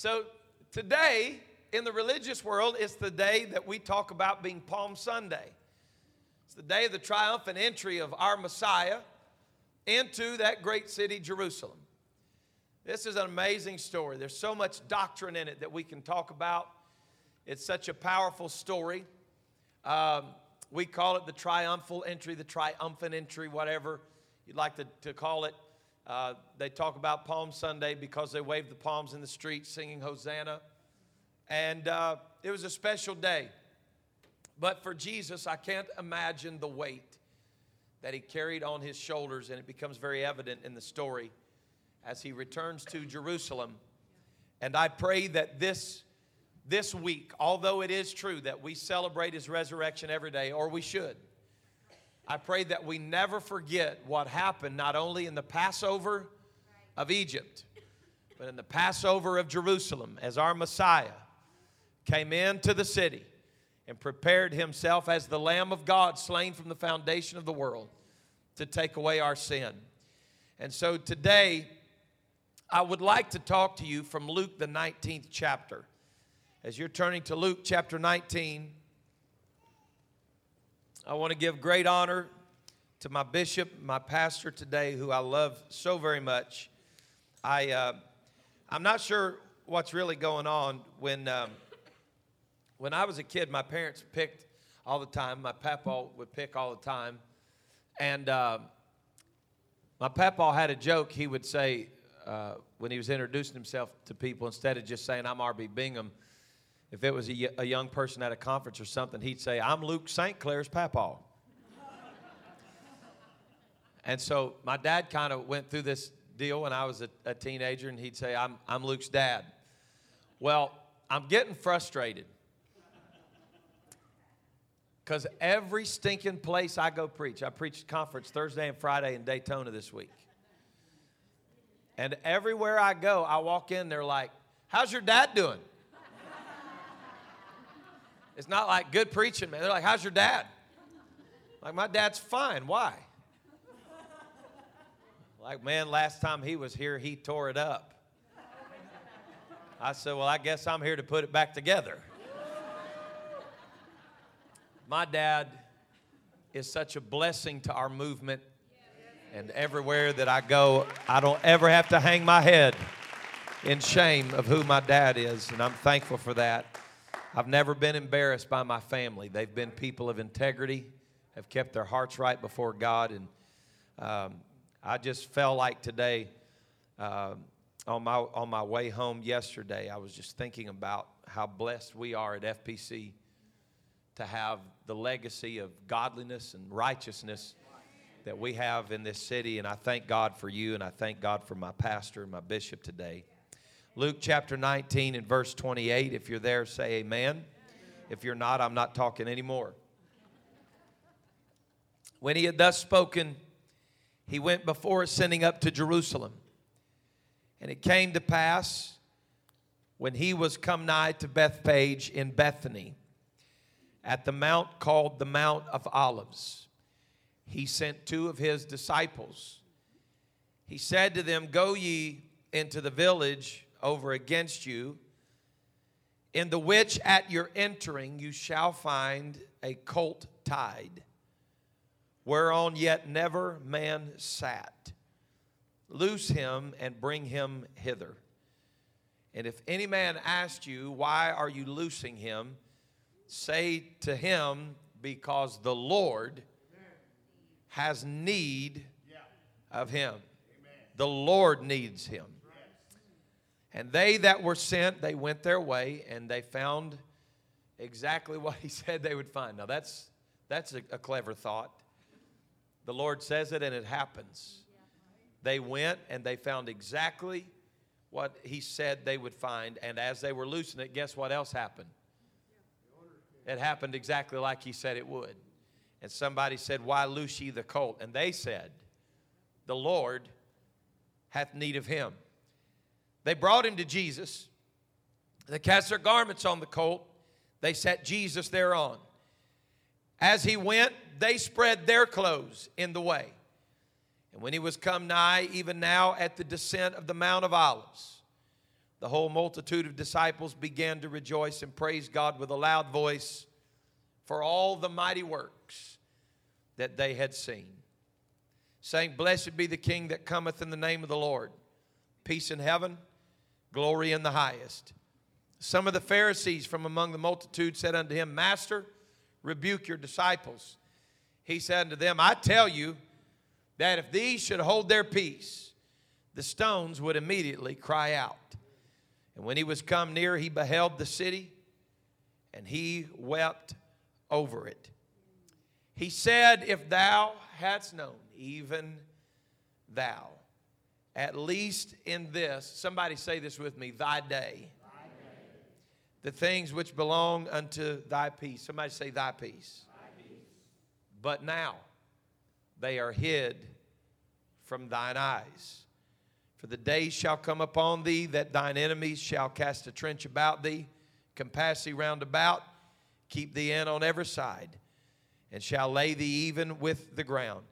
So today, in the religious world, it's the day that we talk about being Palm Sunday. It's the day of the triumphant entry of our Messiah into that great city, Jerusalem. This is an amazing story. There's so much doctrine in it that we can talk about. It's such a powerful story. Um, we call it the triumphal entry, the triumphant entry, whatever you'd like to, to call it. Uh, they talk about Palm Sunday because they waved the palms in the street singing Hosanna. And uh, it was a special day. But for Jesus, I can't imagine the weight that he carried on his shoulders, and it becomes very evident in the story as he returns to Jerusalem. And I pray that this, this week, although it is true that we celebrate his resurrection every day, or we should, I pray that we never forget what happened not only in the Passover of Egypt, but in the Passover of Jerusalem as our Messiah came into the city and prepared himself as the Lamb of God slain from the foundation of the world to take away our sin. And so today, I would like to talk to you from Luke, the 19th chapter. As you're turning to Luke chapter 19, I want to give great honor to my bishop, my pastor today, who I love so very much. I, uh, I'm not sure what's really going on. When, um, when I was a kid, my parents picked all the time. My papa would pick all the time. And uh, my papa had a joke. He would say, uh, when he was introducing himself to people, instead of just saying, I'm R.B. Bingham, if it was a, a young person at a conference or something, he'd say, I'm Luke St. Clair's papa. and so my dad kind of went through this deal when I was a, a teenager, and he'd say, I'm, I'm Luke's dad. Well, I'm getting frustrated. Because every stinking place I go preach, I preached conference Thursday and Friday in Daytona this week. And everywhere I go, I walk in, they're like, How's your dad doing? It's not like good preaching, man. They're like, How's your dad? Like, my dad's fine. Why? Like, man, last time he was here, he tore it up. I said, Well, I guess I'm here to put it back together. My dad is such a blessing to our movement. And everywhere that I go, I don't ever have to hang my head in shame of who my dad is. And I'm thankful for that. I've never been embarrassed by my family. They've been people of integrity, have kept their hearts right before God. And um, I just felt like today, uh, on, my, on my way home yesterday, I was just thinking about how blessed we are at FPC to have the legacy of godliness and righteousness that we have in this city. And I thank God for you, and I thank God for my pastor and my bishop today. Luke chapter 19 and verse 28. If you're there, say amen. If you're not, I'm not talking anymore. When he had thus spoken, he went before ascending up to Jerusalem. And it came to pass when he was come nigh to Bethphage in Bethany, at the mount called the Mount of Olives he sent two of his disciples. He said to them, Go ye into the village over against you, in the which at your entering you shall find a colt tied, whereon yet never man sat. Loose him and bring him hither. And if any man ask you, Why are you loosing him? say to him, Because the Lord has need of him. The Lord needs him. And they that were sent, they went their way and they found exactly what he said they would find. Now that's that's a, a clever thought. The Lord says it and it happens. They went and they found exactly what he said they would find. And as they were loosing it, guess what else happened? It happened exactly like he said it would. And somebody said, Why loose ye the colt? And they said, The Lord hath need of him. They brought him to Jesus. They cast their garments on the colt. They set Jesus thereon. As he went, they spread their clothes in the way. And when he was come nigh, even now at the descent of the Mount of Olives, the whole multitude of disciples began to rejoice and praise God with a loud voice for all the mighty works that they had seen, saying, Blessed be the King that cometh in the name of the Lord. Peace in heaven, glory in the highest. Some of the Pharisees from among the multitude said unto him, Master, rebuke your disciples. He said unto them, I tell you that if these should hold their peace, the stones would immediately cry out. And when he was come near, he beheld the city, and he wept over it. He said, If thou hadst known, even thou, at least in this, somebody say this with me, thy day, the things which belong unto thy peace. Somebody say, thy peace. thy peace. But now they are hid from thine eyes. For the days shall come upon thee that thine enemies shall cast a trench about thee, compass thee round about, keep thee in on every side, and shall lay thee even with the ground.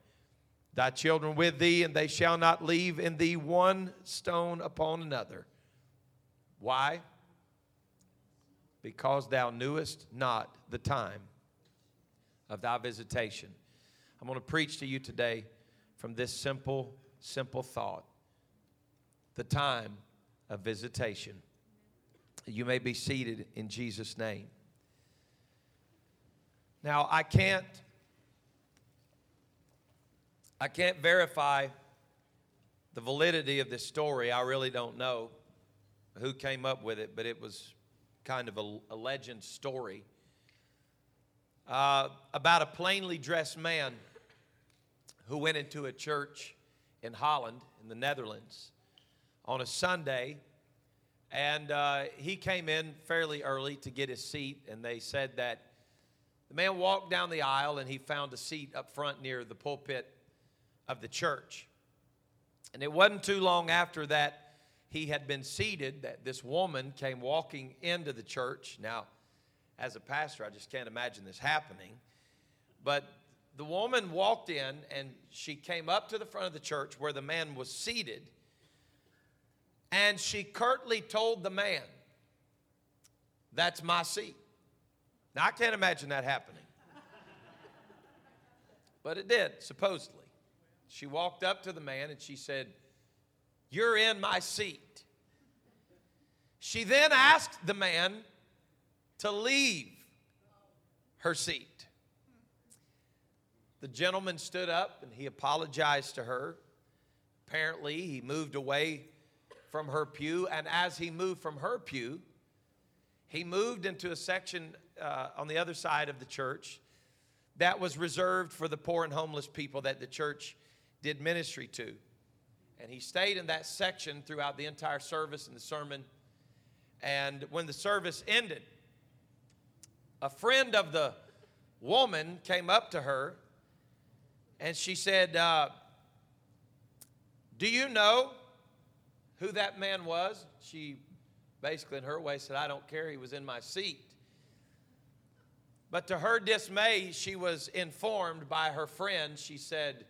Thy children with thee, and they shall not leave in thee one stone upon another. Why? Because thou knewest not the time of thy visitation. I'm going to preach to you today from this simple, simple thought the time of visitation. You may be seated in Jesus' name. Now, I can't I can't verify the validity of this story. I really don't know who came up with it, but it was kind of a, a legend story uh, about a plainly dressed man who went into a church in Holland, in the Netherlands on a Sunday, and uh, he came in fairly early to get his seat, and they said that the man walked down the aisle and he found a seat up front near the pulpit of the church. And it wasn't too long after that he had been seated that this woman came walking into the church. Now, as a pastor, I just can't imagine this happening. But the woman walked in and she came up to the front of the church where the man was seated and she curtly told the man, That's my seat. Now, I can't imagine that happening. But it did, supposedly. She walked up to the man and she said, You're in my seat. She then asked the man to leave her seat. The gentleman stood up and he apologized to her. Apparently, he moved away from her pew, and as he moved from her pew, he moved into a section uh, on the other side of the church that was reserved for the poor and homeless people that the church did ministry to. And he stayed in that section throughout the entire service and the sermon. And when the service ended, a friend of the woman came up to her and she said, uh, Do you know who that man was, she basically, in her way, said, I don't care. He was in my seat. But to her dismay, she was informed by her friend. She said,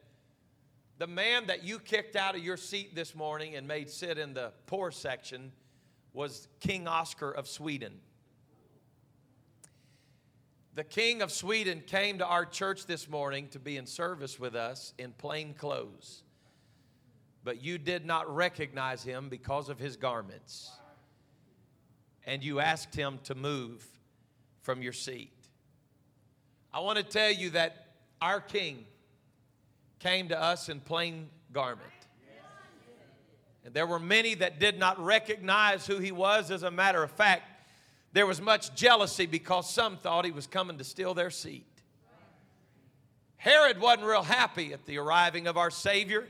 The man that you kicked out of your seat this morning and made sit in the poor section was King Oscar of Sweden. The King of Sweden came to our church this morning to be in service with us in plain clothes but you did not recognize him because of his garments. And you asked him to move from your seat. I want to tell you that our King came to us in plain garment. And there were many that did not recognize who he was. As a matter of fact, there was much jealousy because some thought he was coming to steal their seat. Herod wasn't real happy at the arriving of our Savior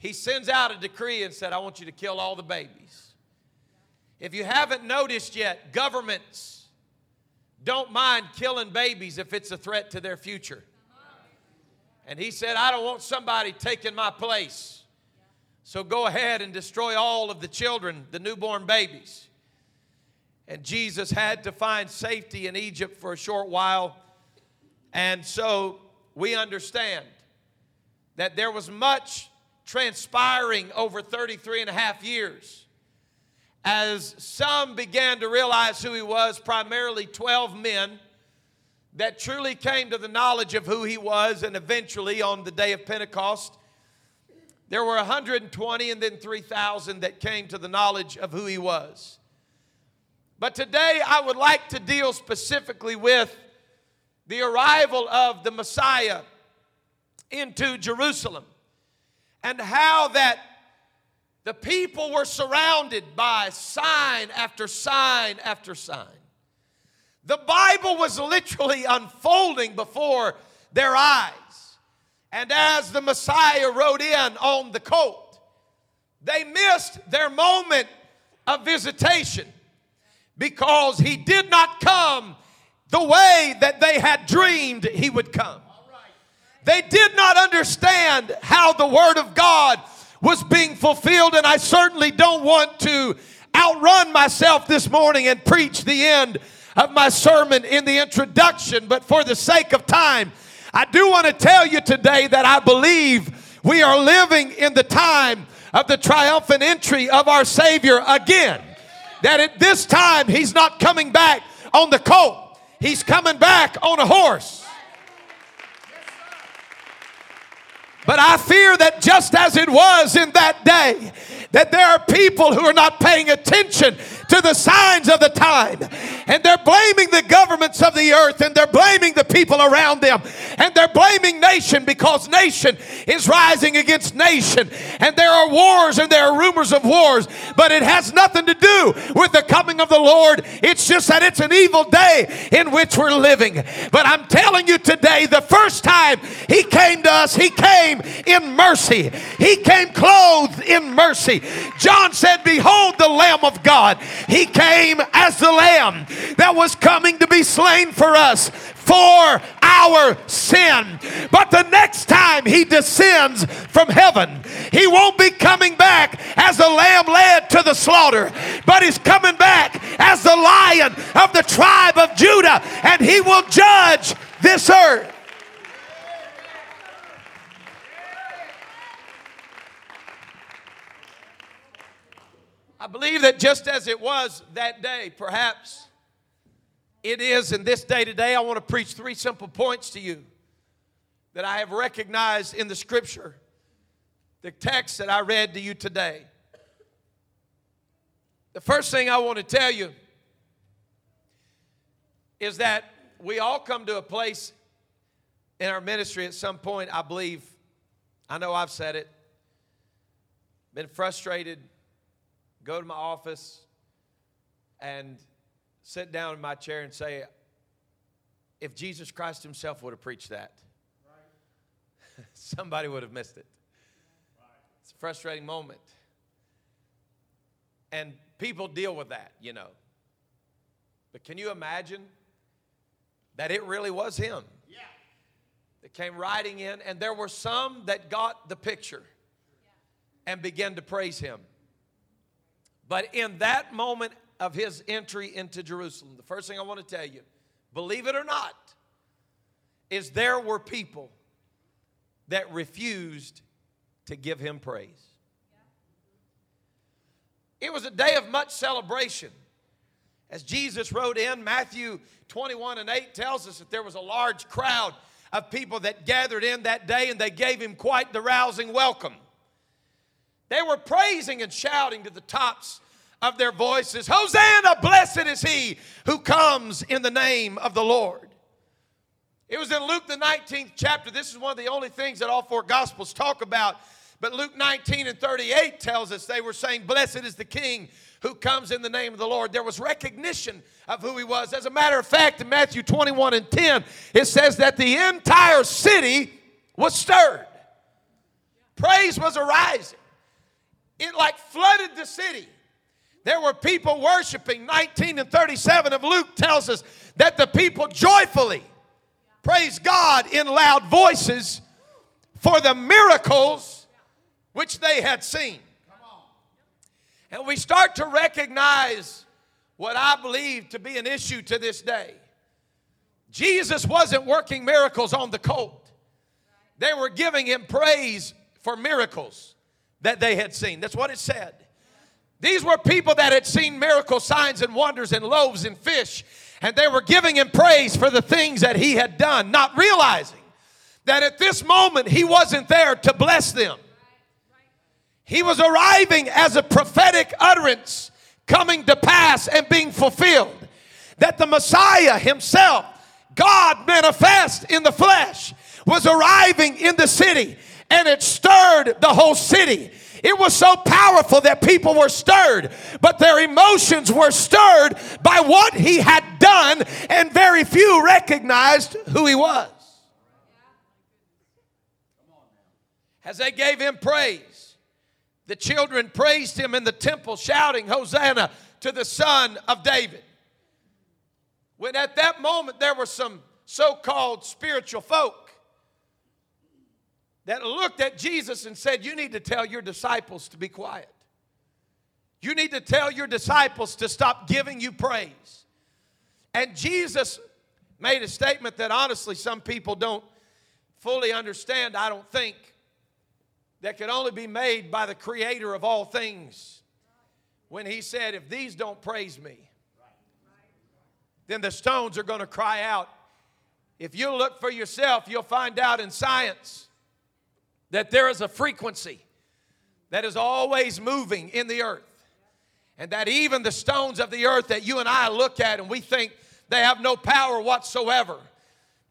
he sends out a decree and said, I want you to kill all the babies. If you haven't noticed yet, governments don't mind killing babies if it's a threat to their future. And he said, I don't want somebody taking my place. So go ahead and destroy all of the children, the newborn babies. And Jesus had to find safety in Egypt for a short while. And so we understand that there was much transpiring over 33 and a half years as some began to realize who he was, primarily 12 men that truly came to the knowledge of who he was, and eventually on the day of Pentecost, there were 120 and then 3,000 that came to the knowledge of who he was. But today I would like to deal specifically with the arrival of the Messiah into Jerusalem and how that the people were surrounded by sign after sign after sign. The Bible was literally unfolding before their eyes. And as the Messiah rode in on the colt, they missed their moment of visitation because he did not come the way that they had dreamed he would come. They did not understand how the Word of God was being fulfilled, and I certainly don't want to outrun myself this morning and preach the end of my sermon in the introduction, but for the sake of time, I do want to tell you today that I believe we are living in the time of the triumphant entry of our Savior again. That at this time, He's not coming back on the colt, He's coming back on a horse. But I fear that just as it was in that day, that there are people who are not paying attention to the signs of the time. And they're blaming the governments of the earth and they're blaming the people around them. And they're blaming nation because nation is rising against nation. And there are wars and there are rumors of wars. But it has nothing to do with the coming of the Lord. It's just that it's an evil day in which we're living. But I'm telling you today, the first time He came to us, He came in mercy. He came clothed in mercy. John said, Behold the Lamb of God. He came as the Lamb that was coming to be slain for us for our sin. But the next time he descends from heaven, he won't be coming back as the lamb led to the slaughter, but he's coming back as the lion of the tribe of Judah, and he will judge this earth. I believe that just as it was that day, perhaps it is in this day today. I want to preach three simple points to you that I have recognized in the scripture, the text that I read to you today. The first thing I want to tell you is that we all come to a place in our ministry at some point, I believe. I know I've said it, been frustrated go to my office and sit down in my chair and say, if Jesus Christ Himself would have preached that, right. somebody would have missed it. Right. It's a frustrating moment. And people deal with that, you know. But can you imagine that it really was Him? Yeah. That came riding in, and there were some that got the picture yeah. and began to praise Him. But in that moment of his entry into Jerusalem, the first thing I want to tell you, believe it or not, is there were people that refused to give him praise. It was a day of much celebration. As Jesus rode in, Matthew 21 and 8 tells us that there was a large crowd of people that gathered in that day and they gave him quite the rousing welcome. They were praising and shouting to the tops of their voices Hosanna, blessed is he who comes in the name of the Lord. It was in Luke, the 19th chapter. This is one of the only things that all four Gospels talk about. But Luke 19 and 38 tells us they were saying, Blessed is the King who comes in the name of the Lord. There was recognition of who he was. As a matter of fact, in Matthew 21 and 10, it says that the entire city was stirred. Praise was arising it like flooded the city. There were people worshiping. 19 and 37 of Luke tells us that the people joyfully praised God in loud voices for the miracles which they had seen. And we start to recognize what I believe to be an issue to this day. Jesus wasn't working miracles on the colt, they were giving him praise for miracles that they had seen. That's what it said. These were people that had seen miracle signs and wonders and loaves and fish, and they were giving him praise for the things that he had done, not realizing that at this moment he wasn't there to bless them. He was arriving as a prophetic utterance coming to pass and being fulfilled. That the Messiah himself, God manifest in the flesh, was arriving in the city and it stirred the whole city. It was so powerful that people were stirred, but their emotions were stirred by what he had done, and very few recognized who he was. As they gave him praise, the children praised him in the temple, shouting, Hosanna to the Son of David. When at that moment there were some so called spiritual folk that looked at Jesus and said, You need to tell your disciples to be quiet. You need to tell your disciples to stop giving you praise. And Jesus made a statement that honestly some people don't fully understand, I don't think, that could only be made by the creator of all things. When he said, If these don't praise me, then the stones are going to cry out. If you look for yourself, you'll find out in science that there is a frequency that is always moving in the earth. And that even the stones of the earth that you and I look at and we think they have no power whatsoever,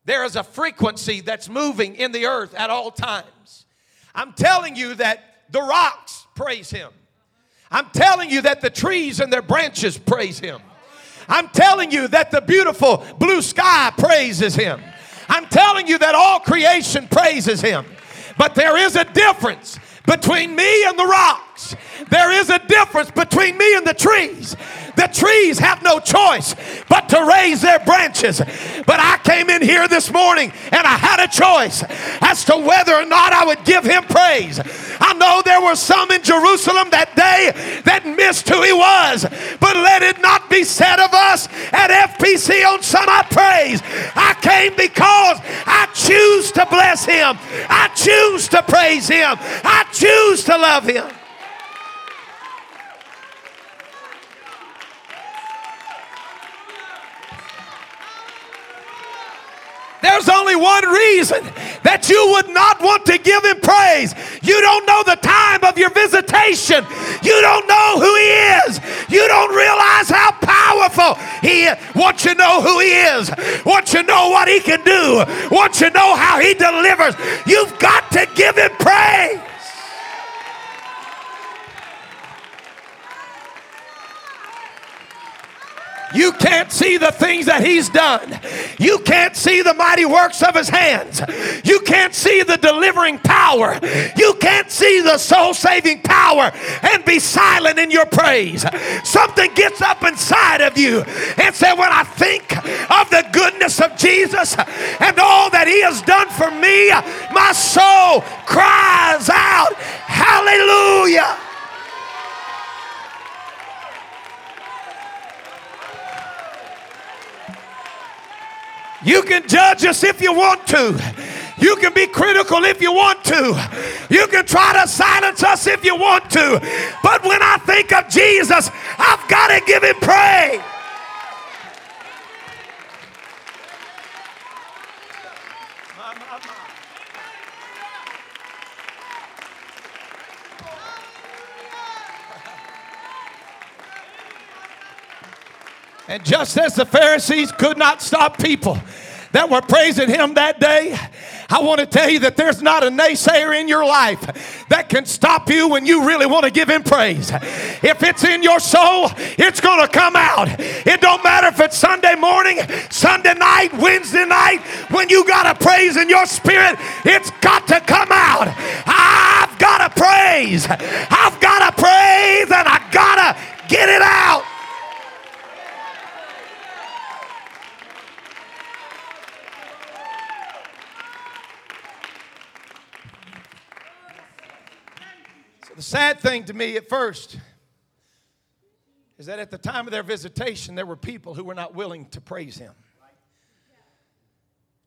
there is a frequency that's moving in the earth at all times. I'm telling you that the rocks praise him. I'm telling you that the trees and their branches praise him. I'm telling you that the beautiful blue sky praises him. I'm telling you that all creation praises him. But there is a difference between me and the rocks. There is a difference between me and the trees. The trees have no choice but to raise their branches. But I came in here this morning and I had a choice as to whether or not I would give him praise. I know there were some in Jerusalem that day that missed who he was, but let it not be said of us at FPC on Summit Praise. I came because I choose to bless him, I choose to praise him, I choose to love him. There's only one reason that you would not want to give him praise. You don't know the time of your visitation. You don't know who he is. You don't realize how powerful he is. Once you know who he is, once you know what he can do, once you know how he delivers, you've got to give him praise. You can't see the things that He's done. You can't see the mighty works of His hands. You can't see the delivering power. You can't see the soul saving power and be silent in your praise. Something gets up inside of you and say, When I think of the goodness of Jesus and all that He has done for me, my soul cries out, Hallelujah. You can judge us if you want to. You can be critical if you want to. You can try to silence us if you want to. But when I think of Jesus, I've got to give him praise. And just as the Pharisees could not stop people that were praising him that day, I want to tell you that there's not a naysayer in your life that can stop you when you really want to give him praise. If it's in your soul, it's going to come out. It don't matter if it's Sunday morning, Sunday night, Wednesday night, when you got a praise in your spirit, it's got to come out. I've got to praise. I've got to praise and I got to get it out. The sad thing to me at first is that at the time of their visitation, there were people who were not willing to praise him.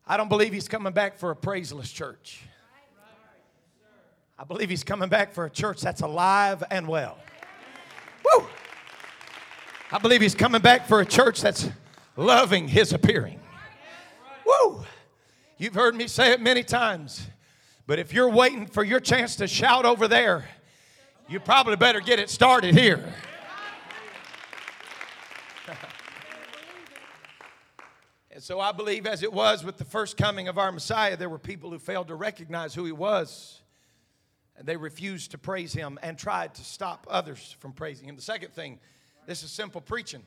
I don't believe he's coming back for a praiseless church. I believe he's coming back for a church that's alive and well. Woo! I believe he's coming back for a church that's loving his appearing. Woo! You've heard me say it many times, but if you're waiting for your chance to shout over there, you probably better get it started here. and so I believe, as it was with the first coming of our Messiah, there were people who failed to recognize who he was. And they refused to praise him and tried to stop others from praising him. The second thing, this is simple preaching.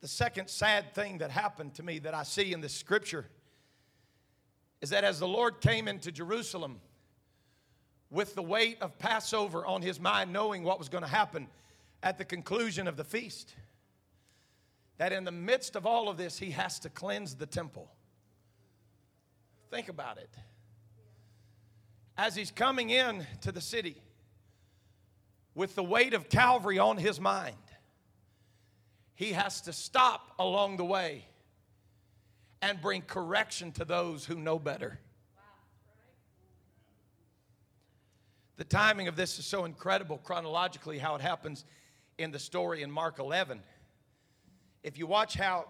The second sad thing that happened to me that I see in this scripture is that as the Lord came into Jerusalem with the weight of Passover on his mind, knowing what was going to happen at the conclusion of the feast, that in the midst of all of this, he has to cleanse the temple. Think about it. As he's coming in to the city with the weight of Calvary on his mind, he has to stop along the way and bring correction to those who know better. The timing of this is so incredible chronologically, how it happens in the story in Mark 11. If you watch how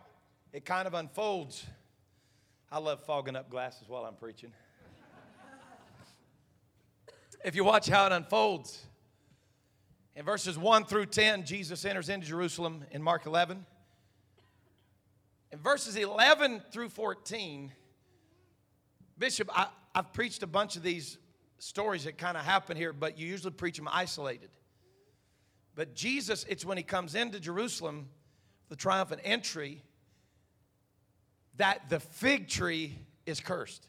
it kind of unfolds, I love fogging up glasses while I'm preaching. if you watch how it unfolds, in verses 1 through 10, Jesus enters into Jerusalem in Mark 11. In verses 11 through 14, Bishop, I, have preached a bunch of these stories that kind of happen here, but you usually preach them isolated. But Jesus, it's when he comes into Jerusalem, the triumphant entry, that the fig tree is cursed.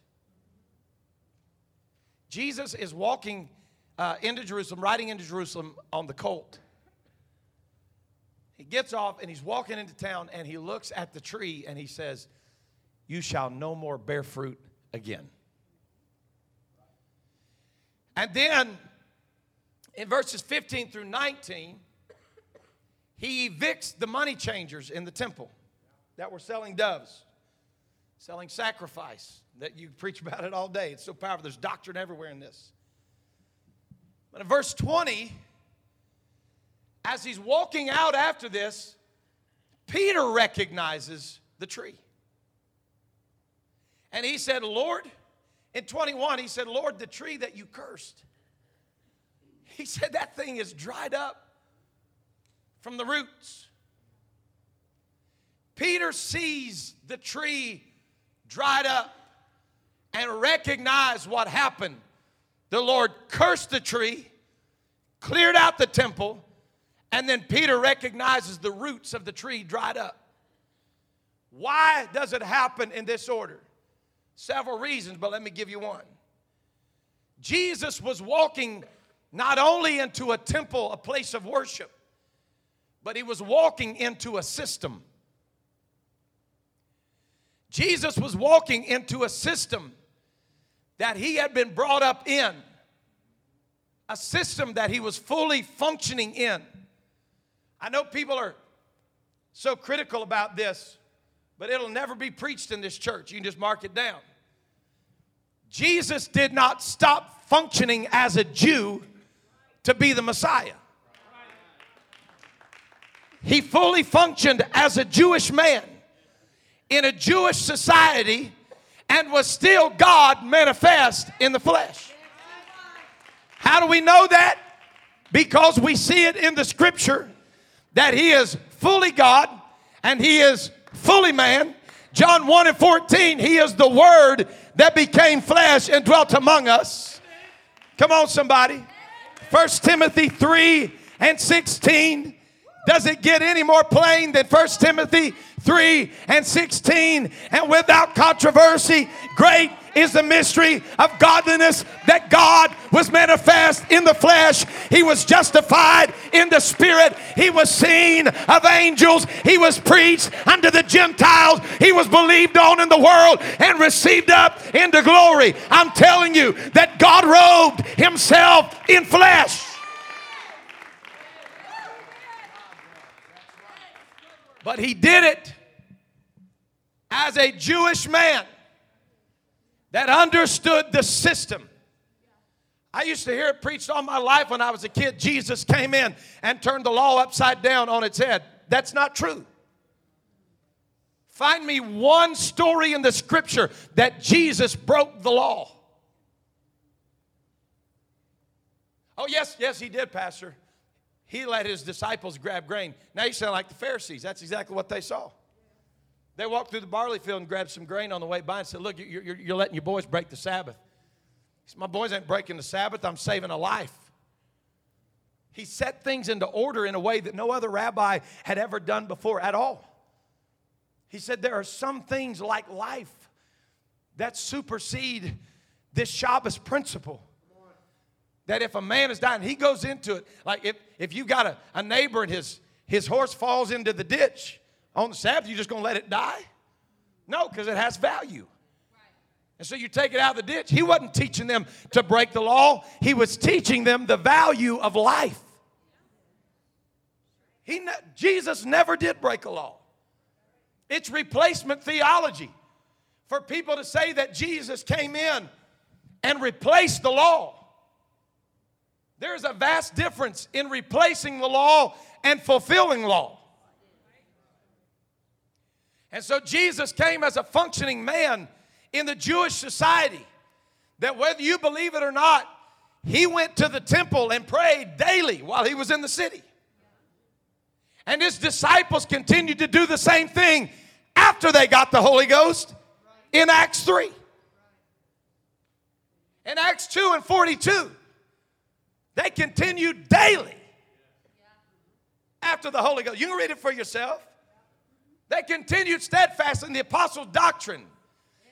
Jesus is walking uh, into Jerusalem, riding into Jerusalem on the colt. He gets off and he's walking into town and he looks at the tree and he says, You shall no more bear fruit again. And then in verses 15 through 19, he evicts the money changers in the temple that were selling doves, selling sacrifice. That you preach about it all day. It's so powerful. There's doctrine everywhere in this. But in verse 20, as he's walking out after this, Peter recognizes the tree. And he said, Lord, in 21, he said, Lord, the tree that you cursed, he said, that thing is dried up from the roots. Peter sees the tree dried up and recognized what happened the Lord cursed the tree, cleared out the temple, and then Peter recognizes the roots of the tree dried up. Why does it happen in this order? Several reasons, but let me give you one. Jesus was walking not only into a temple, a place of worship, but he was walking into a system. Jesus was walking into a system that he had been brought up in, a system that he was fully functioning in. I know people are so critical about this, but it'll never be preached in this church. You can just mark it down. Jesus did not stop functioning as a Jew to be the Messiah. He fully functioned as a Jewish man in a Jewish society and was still God manifest in the flesh. How do we know that? Because we see it in the scripture that he is fully God and he is fully man. John 1 and 14, he is the word that became flesh and dwelt among us. Come on, somebody. First Timothy 3 and 16. Does it get any more plain than First Timothy 3 and 16. And without controversy, great is the mystery of godliness that God was manifest in the flesh. He was justified in the spirit. He was seen of angels. He was preached unto the Gentiles. He was believed on in the world and received up into glory. I'm telling you that God robed himself in flesh. But he did it as a Jewish man that understood the system. I used to hear it preached all my life when I was a kid. Jesus came in and turned the law upside down on its head. That's not true. Find me one story in the scripture that Jesus broke the law. Oh, yes, yes, he did, Pastor. He let his disciples grab grain. Now you sound like the Pharisees. That's exactly what they saw. They walked through the barley field and grabbed some grain on the way by and said, Look, you're, you're, you're letting your boys break the Sabbath. Said, My boys ain't breaking the Sabbath, I'm saving a life. He set things into order in a way that no other rabbi had ever done before at all. He said, There are some things like life that supersede this Shabbos principle. That if a man is dying, he goes into it. Like if, if you got a, a neighbor and his, his horse falls into the ditch on the Sabbath, you just gonna let it die? No, because it has value. And so you take it out of the ditch. He wasn't teaching them to break the law, he was teaching them the value of life. He ne- Jesus never did break a law. It's replacement theology for people to say that Jesus came in and replaced the law. There's a vast difference in replacing the law and fulfilling law. And so Jesus came as a functioning man in the Jewish society that whether you believe it or not, he went to the temple and prayed daily while he was in the city. And his disciples continued to do the same thing after they got the Holy Ghost in Acts 3. In Acts 2 and 42, they continued daily after the Holy Ghost. You can read it for yourself. They continued steadfast in the apostles' doctrine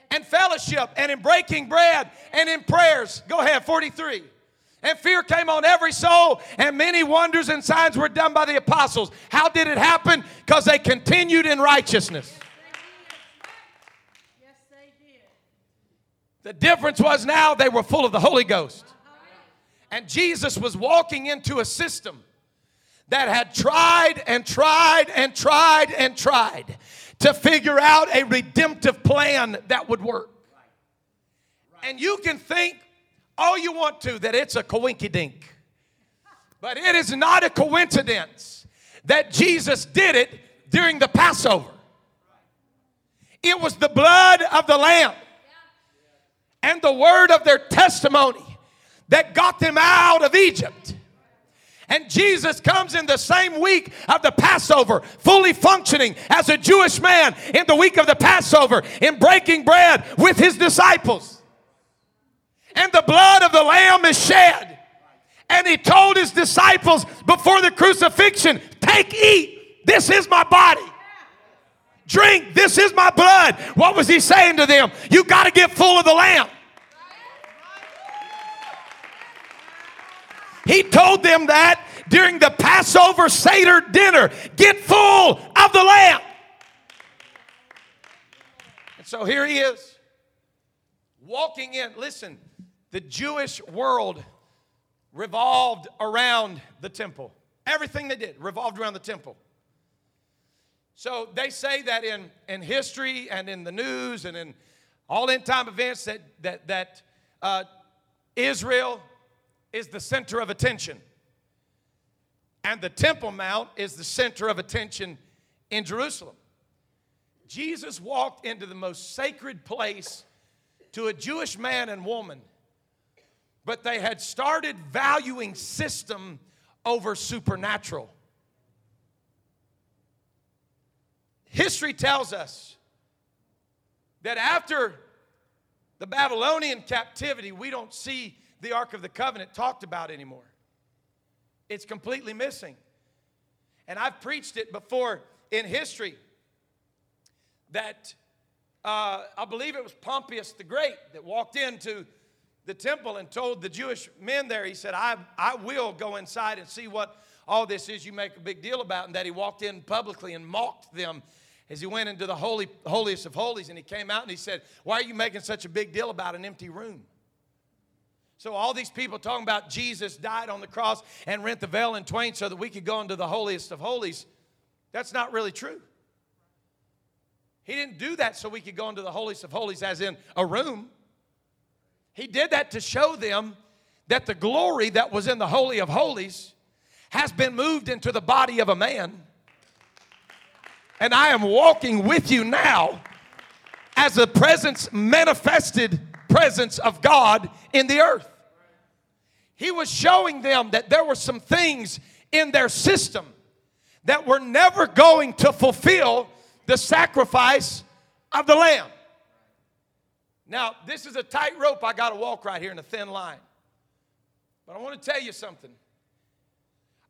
and fellowship and in breaking bread and in prayers. Go ahead, 43. And fear came on every soul, and many wonders and signs were done by the apostles. How did it happen? Because they continued in righteousness. Yes, they did. The difference was now they were full of the Holy Ghost. And Jesus was walking into a system that had tried and tried and tried and tried to figure out a redemptive plan that would work. And you can think all you want to that it's a coinky dink. But it is not a coincidence that Jesus did it during the Passover. It was the blood of the Lamb and the word of their testimony that got them out of Egypt. And Jesus comes in the same week of the Passover, fully functioning as a Jewish man in the week of the Passover, in breaking bread with his disciples. And the blood of the Lamb is shed. And he told his disciples before the crucifixion, Take, eat, this is my body. Drink, this is my blood. What was he saying to them? You got to get full of the Lamb. He told them that during the Passover Seder dinner get full of the Lamb. And so here he is, walking in. Listen, the Jewish world revolved around the temple. Everything they did revolved around the temple. So they say that in, in history and in the news and in all end time events that, that, that uh, Israel is the center of attention. And the Temple Mount is the center of attention in Jerusalem. Jesus walked into the most sacred place to a Jewish man and woman, but they had started valuing system over supernatural. History tells us that after the Babylonian captivity, we don't see the Ark of the Covenant talked about anymore. It's completely missing. And I've preached it before in history that uh, I believe it was Pompeius the Great that walked into the temple and told the Jewish men there, he said, I, I will go inside and see what all this is you make a big deal about. And that he walked in publicly and mocked them as he went into the holy, holiest of holies. And he came out and he said, Why are you making such a big deal about an empty room? So, all these people talking about Jesus died on the cross and rent the veil in twain so that we could go into the holiest of holies, that's not really true. He didn't do that so we could go into the holiest of holies, as in a room. He did that to show them that the glory that was in the Holy of Holies has been moved into the body of a man. And I am walking with you now as the presence, manifested presence of God in the earth. He was showing them that there were some things in their system that were never going to fulfill the sacrifice of the lamb. Now, this is a tightrope I got to walk right here in a thin line. But I want to tell you something.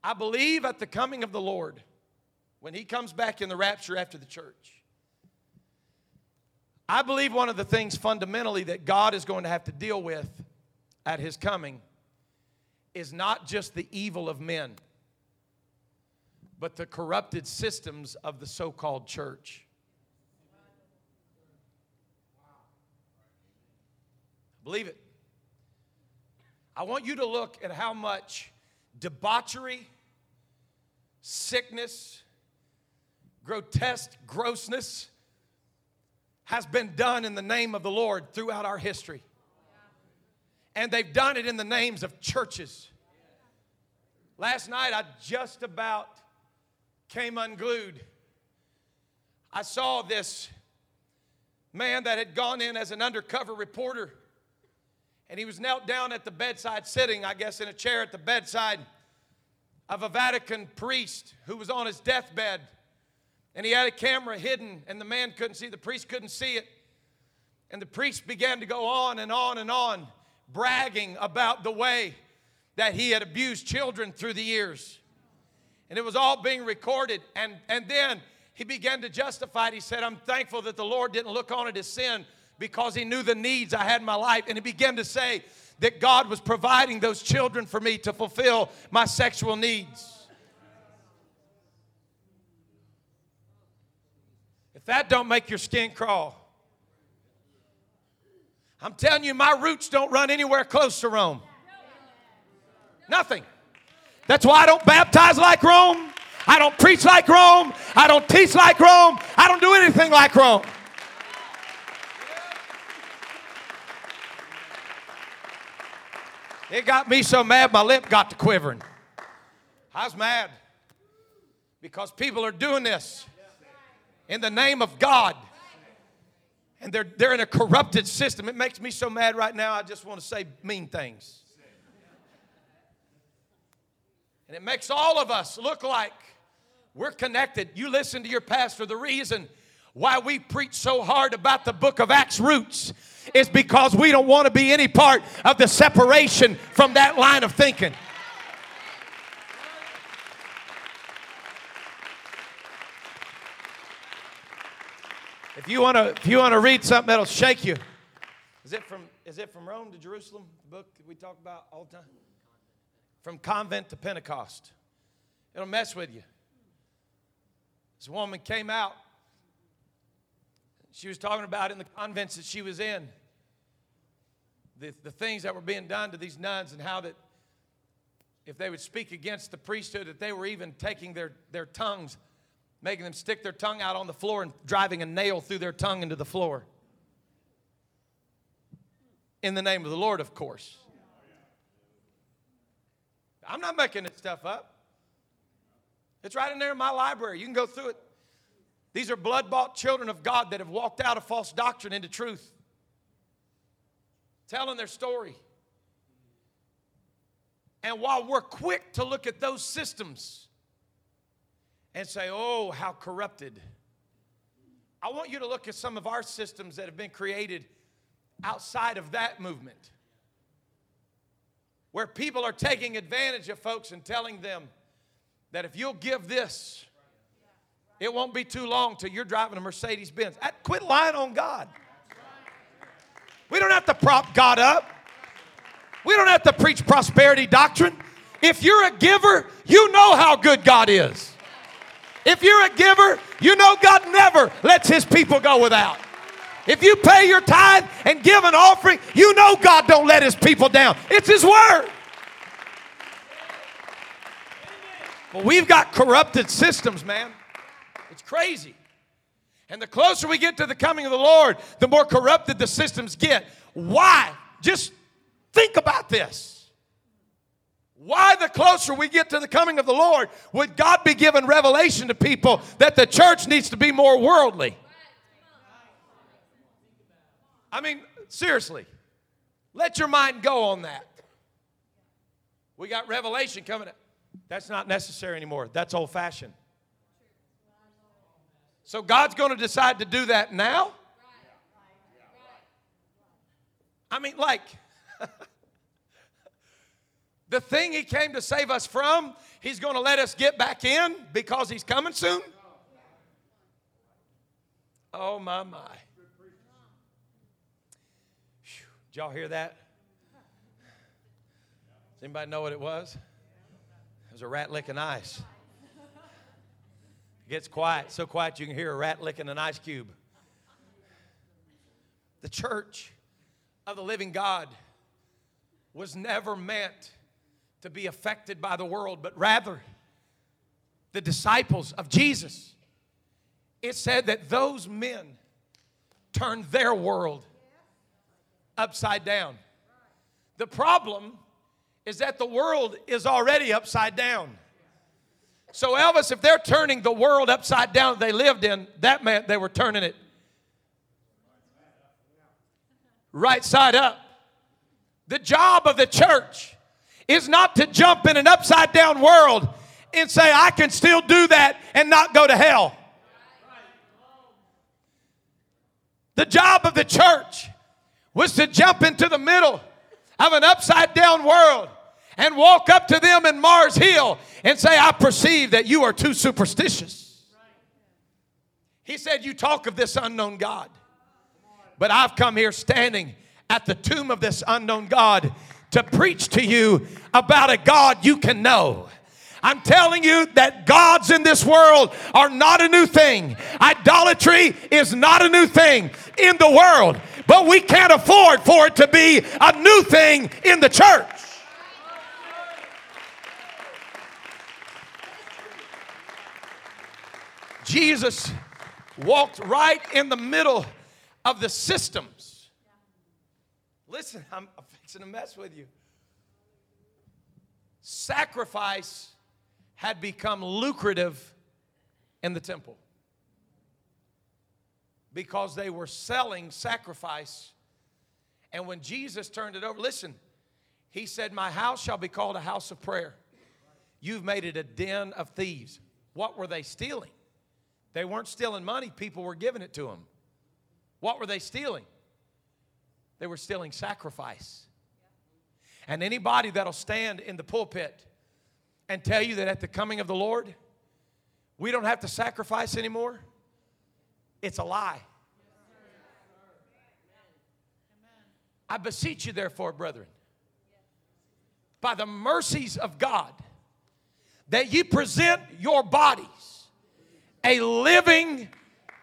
I believe at the coming of the Lord, when He comes back in the rapture after the church, I believe one of the things fundamentally that God is going to have to deal with at His coming is not just the evil of men, but the corrupted systems of the so called church. Believe it. I want you to look at how much debauchery, sickness, grotesque grossness has been done in the name of the Lord throughout our history. And they've done it in the names of churches. Last night, I just about came unglued. I saw this man that had gone in as an undercover reporter and he was knelt down at the bedside, sitting, I guess, in a chair at the bedside of a Vatican priest who was on his deathbed. And he had a camera hidden, and the man couldn't see, the priest couldn't see it. And the priest began to go on and on and on, bragging about the way that he had abused children through the years. And it was all being recorded. And, and then he began to justify it. He said, I'm thankful that the Lord didn't look on it as sin, because he knew the needs I had in my life. And he began to say that God was providing those children for me to fulfill my sexual needs. If that don't make your skin crawl, I'm telling you, my roots don't run anywhere close to Rome. Nothing. That's why I don't baptize like Rome. I don't preach like Rome. I don't teach like Rome. I don't do anything like Rome. It got me so mad my lip got to quivering. I was mad because people are doing this in the name of God. And they're, they're in a corrupted system. It makes me so mad right now, I just want to say mean things. And it makes all of us look like we're connected. You listen to your pastor. The reason why we preach so hard about the book of Acts roots is because we don't want to be any part of the separation from that line of thinking. If you want to, if you want to read something that'll shake you, is it from is it from Rome to Jerusalem? The book that we talk about all the time. From convent to Pentecost, it'll mess with you. This woman came out she was talking about in the convents that she was in the, the things that were being done to these nuns and how that if they would speak against the priesthood that they were even taking their, their tongues making them stick their tongue out on the floor and driving a nail through their tongue into the floor. In the name of the lord of course. I'm not making this stuff up. It's right in there in my library. You can go through it. These are blood bought children of God that have walked out of false doctrine into truth, telling their story. And while we're quick to look at those systems and say, oh, how corrupted, I want you to look at some of our systems that have been created outside of that movement, where people are taking advantage of folks and telling them that if you'll give this, it won't be too long till you're driving a Mercedes Benz. Quit lying on God. We don't have to prop God up. We don't have to preach prosperity doctrine. If you're a giver, you know how good God is. If you're a giver, you know God never lets his people go without. If you pay your tithe and give an offering, you know God don't let his people down. It's his word. But we've got corrupted systems, man It's crazy. And the closer we get to the coming of the Lord, the more corrupted the systems get. Why? Just think about this. Why, the closer we get to the coming of the Lord, would God be giving revelation to people that the church needs to be more worldly? I mean, seriously, let your mind go on that. We got revelation coming up. That's not necessary anymore. That's old fashioned. So God's going to decide to do that now? I mean, like, the thing He came to save us from, He's going to let us get back in because He's coming soon? Oh, my, my. Did y'all hear that? Does anybody know what it was? It was a rat licking ice. It gets quiet, so quiet you can hear a rat licking an ice cube. The church of the living God was never meant to be affected by the world, but rather the disciples of Jesus. It said that those men turned their world upside down. The problem is that the world is already upside down. So, Elvis, if they're turning the world upside down they lived in, that meant they were turning it right side up. The job of the church is not to jump in an upside down world and say, I can still do that and not go to hell. The job of the church was to jump into the middle of an upside down world and walk up to them in Mars Hill and say, I perceive that you are too superstitious. He said, You talk of this unknown God, but I've come here standing at the tomb of this unknown God to preach to you about a God you can know. I'm telling you that gods in this world are not a new thing. Idolatry is not a new thing in the world, but we can't afford for it to be a new thing in the church. Jesus walked right in the middle of the systems. Listen, I'm, To mess with you. Sacrifice had become lucrative in the temple because they were selling sacrifice. And when Jesus turned it over, listen, he said, My house shall be called a house of prayer. You've made it a den of thieves. What were they stealing? They weren't stealing money, people were giving it to them. What were they stealing? They were stealing sacrifice. And anybody that'll stand in the pulpit and tell you that at the coming of the Lord, we don't have to sacrifice anymore, it's a lie. I beseech you, therefore, brethren, by the mercies of God, that you present your bodies a living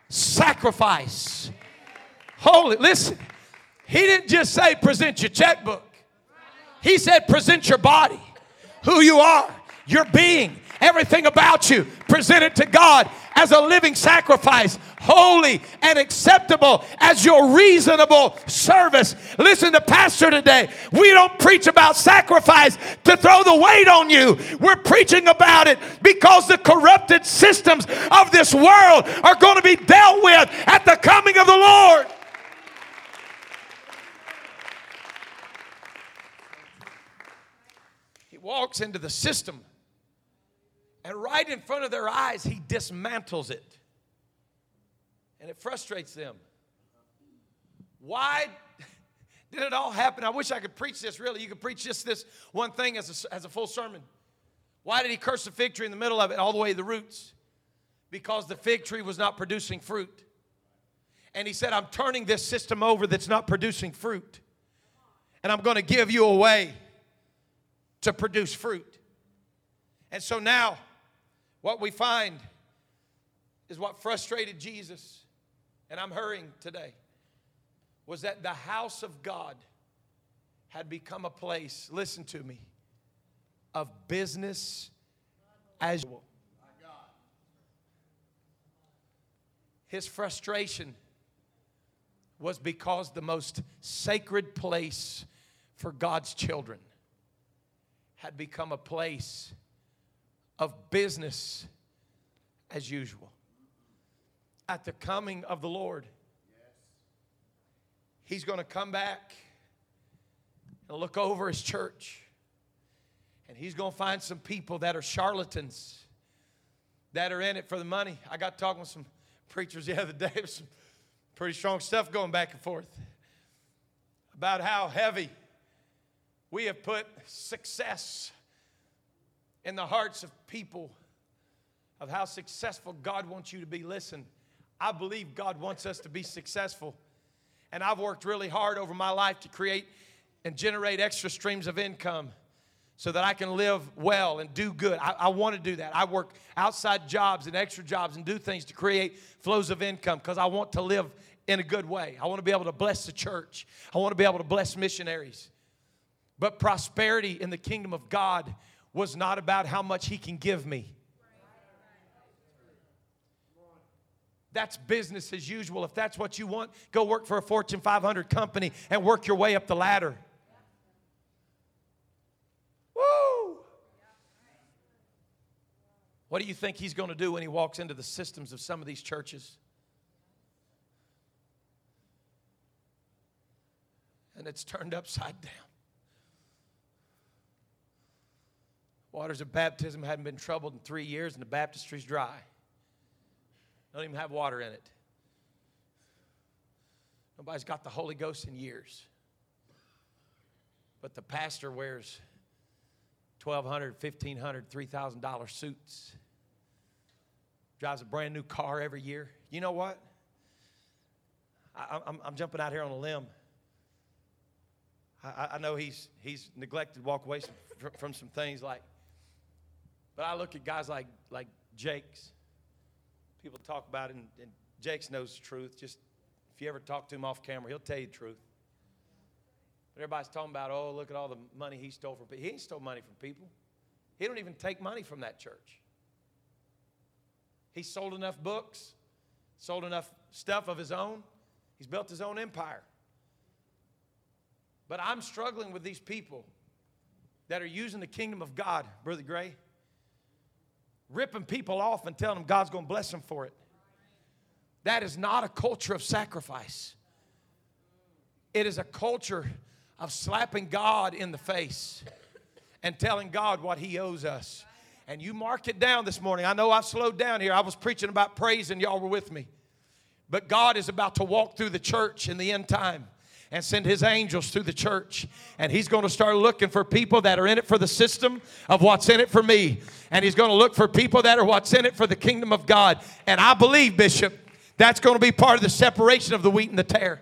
sacrifice. Holy, listen, he didn't just say present your checkbook, he said present your body, who you are, your being, everything about you. Present it to God as a living sacrifice, holy and acceptable as your reasonable service. Listen to Pastor today. We don't preach about sacrifice to throw the weight on you. We're preaching about it because the corrupted systems of this world are going to be dealt with at the coming of the Lord. Walks into the system and right in front of their eyes, he dismantles it. And it frustrates them. Why did it all happen? I wish I could preach this really. You could preach just this one thing as a, as a full sermon. Why did he curse the fig tree in the middle of it, all the way to the roots? Because the fig tree was not producing fruit. And he said, I'm turning this system over that's not producing fruit. And I'm going to give you a way to produce fruit. And so now, what we find is what frustrated Jesus, and I'm hurrying today, was that the house of God had become a place, listen to me, of business as usual. His frustration was because the most sacred place for God's children had become a place of business as usual. At the coming of the Lord, He's going to come back and look over His church. And He's going to find some people that are charlatans, that are in it for the money. I got talking with some preachers the other day, some pretty strong stuff going back and forth about how heavy we have put success in the hearts of people of how successful God wants you to be. Listen, I believe God wants us to be successful. And I've worked really hard over my life to create and generate extra streams of income so that I can live well and do good. I, I want to do that. I work outside jobs and extra jobs and do things to create flows of income because I want to live in a good way. I want to be able to bless the church, I want to be able to bless missionaries. But prosperity in the kingdom of God was not about how much He can give me. That's business as usual. If that's what you want, go work for a Fortune 500 company and work your way up the ladder. Woo! What do you think he's going to do when he walks into the systems of some of these churches? And it's turned upside down. Waters of baptism hadn't been troubled in three years, and the baptistry's dry. Don't even have water in it. Nobody's got the Holy Ghost in years. But the pastor wears $1,200, $1,500, $3,000 suits, drives a brand new car every year. You know what? I, am jumping out here on a limb. I, I, know he's, he's neglected walk away from, from some things like, but I look at guys like, like Jakes people talk about it, and, and Jakes knows the truth. Just if you ever talk to him off camera, he'll tell you the truth. But everybody's talking about, oh, look at all the money he stole from people. He ain't stole money from people. He don't even take money from that church. He sold enough books, sold enough stuff of his own. He's built his own empire. But I'm struggling with these people that are using the kingdom of God, Brother Gray ripping people off and telling them God's going to bless them for it. That is not a culture of sacrifice. It is a culture of slapping God in the face and telling God what He owes us. And you mark it down this morning. I know I've slowed down here. I was preaching about praise and y'all were with me. But God is about to walk through the church in the end time and send his angels through the church. And he's going to start looking for people that are in it for the system of what's in it for me. And he's going to look for people that are what's in it for the kingdom of God. And I believe, Bishop, that's going to be part of the separation of the wheat and the tare.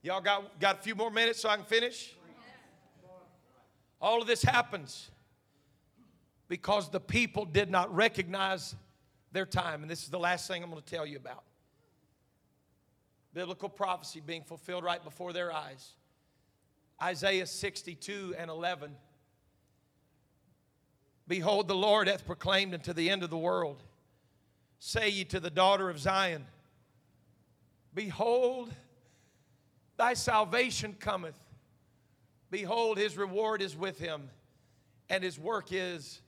Y'all got, got a few more minutes so I can finish? All of this happens because the people did not recognize their time. And this is the last thing I'm going to tell you about biblical prophecy being fulfilled right before their eyes. Isaiah 62 and 11. Behold, the Lord hath proclaimed unto the end of the world. Say ye to the daughter of Zion, Behold, thy salvation cometh. Behold, his reward is with him, and his work is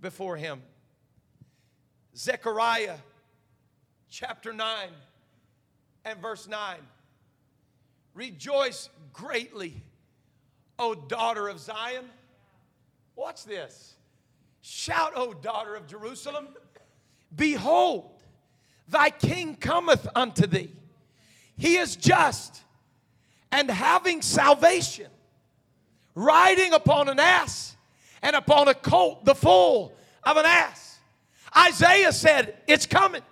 before him. Zechariah chapter 9 and verse 9. Rejoice greatly, O daughter of Zion. Watch this. Shout, O daughter of Jerusalem. Behold, thy king cometh unto thee. He is just and having salvation, riding upon an ass and upon a colt, the foal of an ass. Isaiah said, It's coming.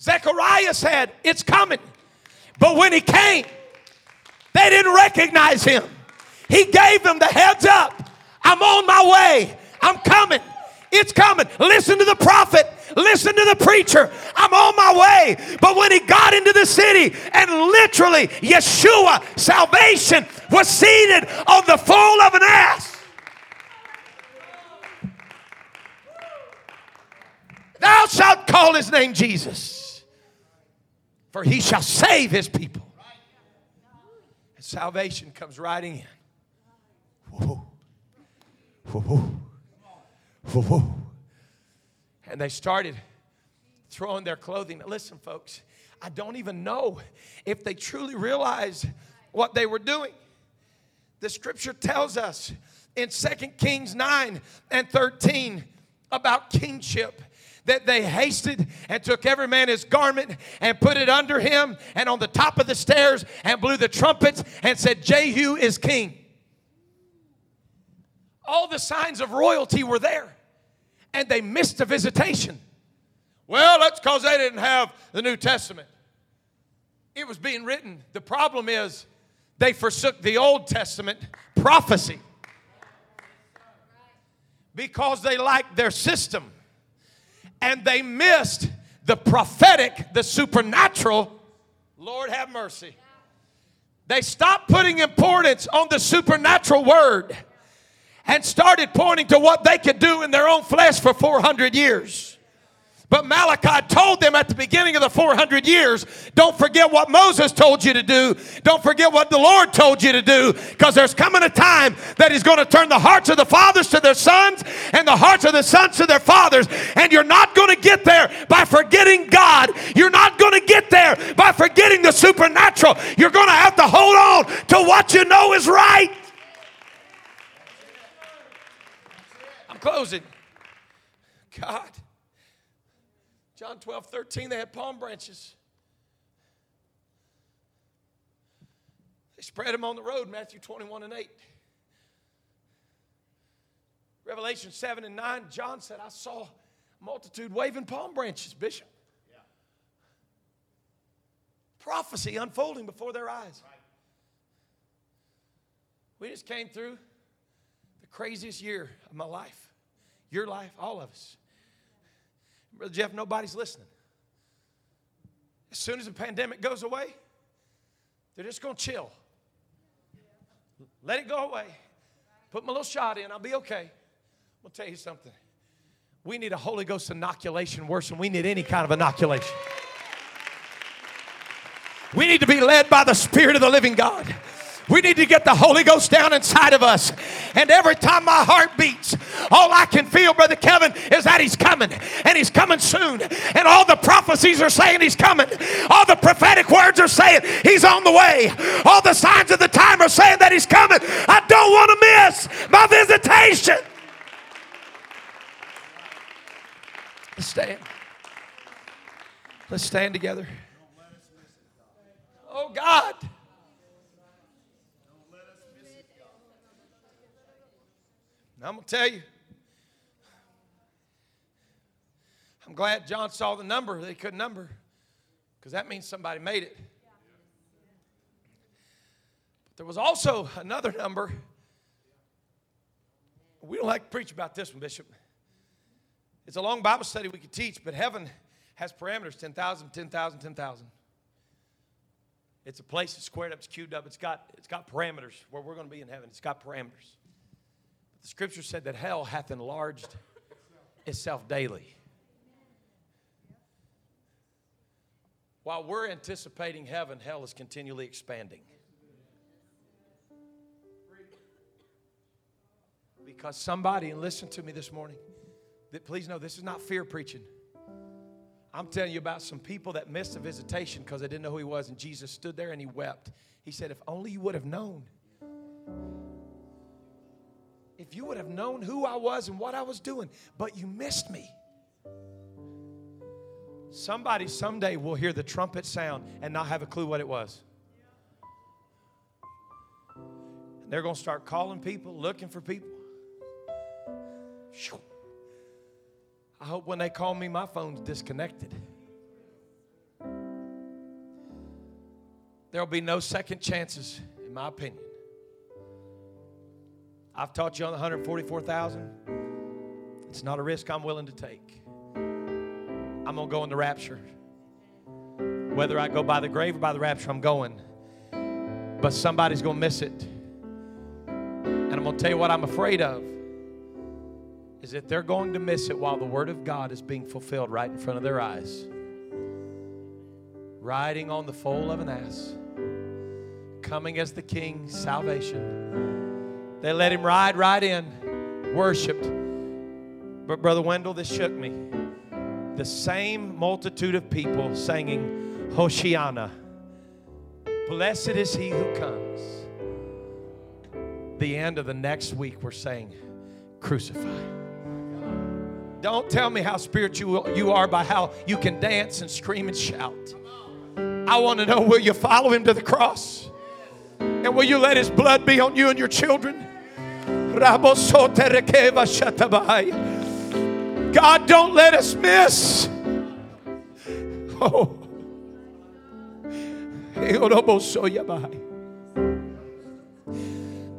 Zechariah said, It's coming. But when he came, they didn't recognize him. He gave them the heads up. I'm on my way. I'm coming. It's coming. Listen to the prophet. Listen to the preacher. I'm on my way. But when he got into the city and literally Yeshua, salvation, was seated on the foal of an ass. Thou shalt call his name Jesus for he shall save his people. And salvation comes riding in. Whoa. Whoa, whoa. Whoa. And they started throwing their clothing. Now, listen, folks, I don't even know if they truly realized what they were doing. The scripture tells us in 2 Kings 9 and 13 about kingship that they hasted and took every man his garment and put it under him and on the top of the stairs and blew the trumpets and said, Jehu is king. All the signs of royalty were there and they missed a visitation. Well, that's because they didn't have the New Testament. It was being written. The problem is they forsook the Old Testament prophecy because they liked their system and they missed the prophetic, the supernatural. Lord have mercy. They stopped putting importance on the supernatural word and started pointing to what they could do in their own flesh for 400 years. But Malachi told them at the beginning of the 400 years don't forget what Moses told you to do. Don't forget what the Lord told you to do because there's coming a time that He's going to turn the hearts of the fathers to their sons and the hearts of the sons to their fathers. And you're not going to get there by forgetting God. You're not going to get there by forgetting the supernatural. You're going to have to hold on to what you know is right. I'm closing. God. John 12, 13, they had palm branches. They spread them on the road, Matthew 21 and 8. Revelation 7 and 9, John said, I saw a multitude waving palm branches, Bishop. Yeah. Prophecy unfolding before their eyes. Right. We just came through the craziest year of my life, your life, all of us. Brother Jeff, nobody's listening. As soon as the pandemic goes away, they're just going to chill. Let it go away. Put my little shot in, I'll be okay. I'm going to tell you something. We need a Holy Ghost inoculation worse than we need any kind of inoculation. We need to be led by the Spirit of the living God. We need to get the Holy Ghost down inside of us. And every time my heart beats, all I can feel, Brother Kevin, is that He's coming. And He's coming soon. And all the prophecies are saying He's coming. All the prophetic words are saying He's on the way. All the signs of the time are saying that He's coming. I don't want to miss my visitation. Let's stand. Let's stand together. Oh, God. I'm going to tell you. I'm glad John saw the number they couldn't number because that means somebody made it. But there was also another number. We don't like to preach about this one, Bishop. It's a long Bible study we could teach, but heaven has parameters 10,000, 10,000, 10,000. It's a place that's squared up, it's cubed up, it's got, it's got parameters where we're going to be in heaven. It's got parameters. The scripture said that hell hath enlarged itself daily. While we're anticipating heaven, hell is continually expanding. Because somebody, and listen to me this morning, that please know this is not fear preaching. I'm telling you about some people that missed a visitation because they didn't know who he was, and Jesus stood there and he wept. He said, If only you would have known if you would have known who I was and what I was doing, but you missed me. Somebody someday will hear the trumpet sound and not have a clue what it was. They're going to start calling people, looking for people. I hope when they call me, my phone's disconnected. There'll be no second chances, in my opinion. I've taught you on the 144,000. It's not a risk I'm willing to take. I'm going to go in the rapture. Whether I go by the grave or by the rapture, I'm going. But somebody's going to miss it. And I'm going to tell you what I'm afraid of is that they're going to miss it while the Word of God is being fulfilled right in front of their eyes. Riding on the foal of an ass, coming as the king, salvation. They let him ride right in, worshiped. But, Brother Wendell, this shook me. The same multitude of people singing, Hoshiana. Blessed is he who comes. The end of the next week, we're saying, Crucify. Don't tell me how spiritual you are by how you can dance and scream and shout. I want to know will you follow him to the cross? And will you let his blood be on you and your children? God, don't let us miss. Oh.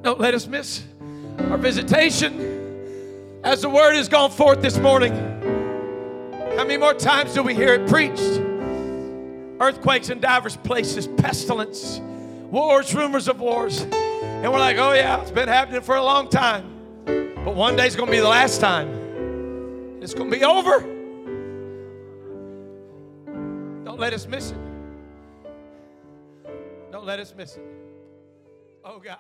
Don't let us miss our visitation as the word has gone forth this morning. How many more times do we hear it preached? Earthquakes in divers places, pestilence, wars, rumors of wars. And we're like, oh yeah, it's been happening for a long time. But one day it's going to be the last time. It's going to be over. Don't let us miss it. Don't let us miss it. Oh God.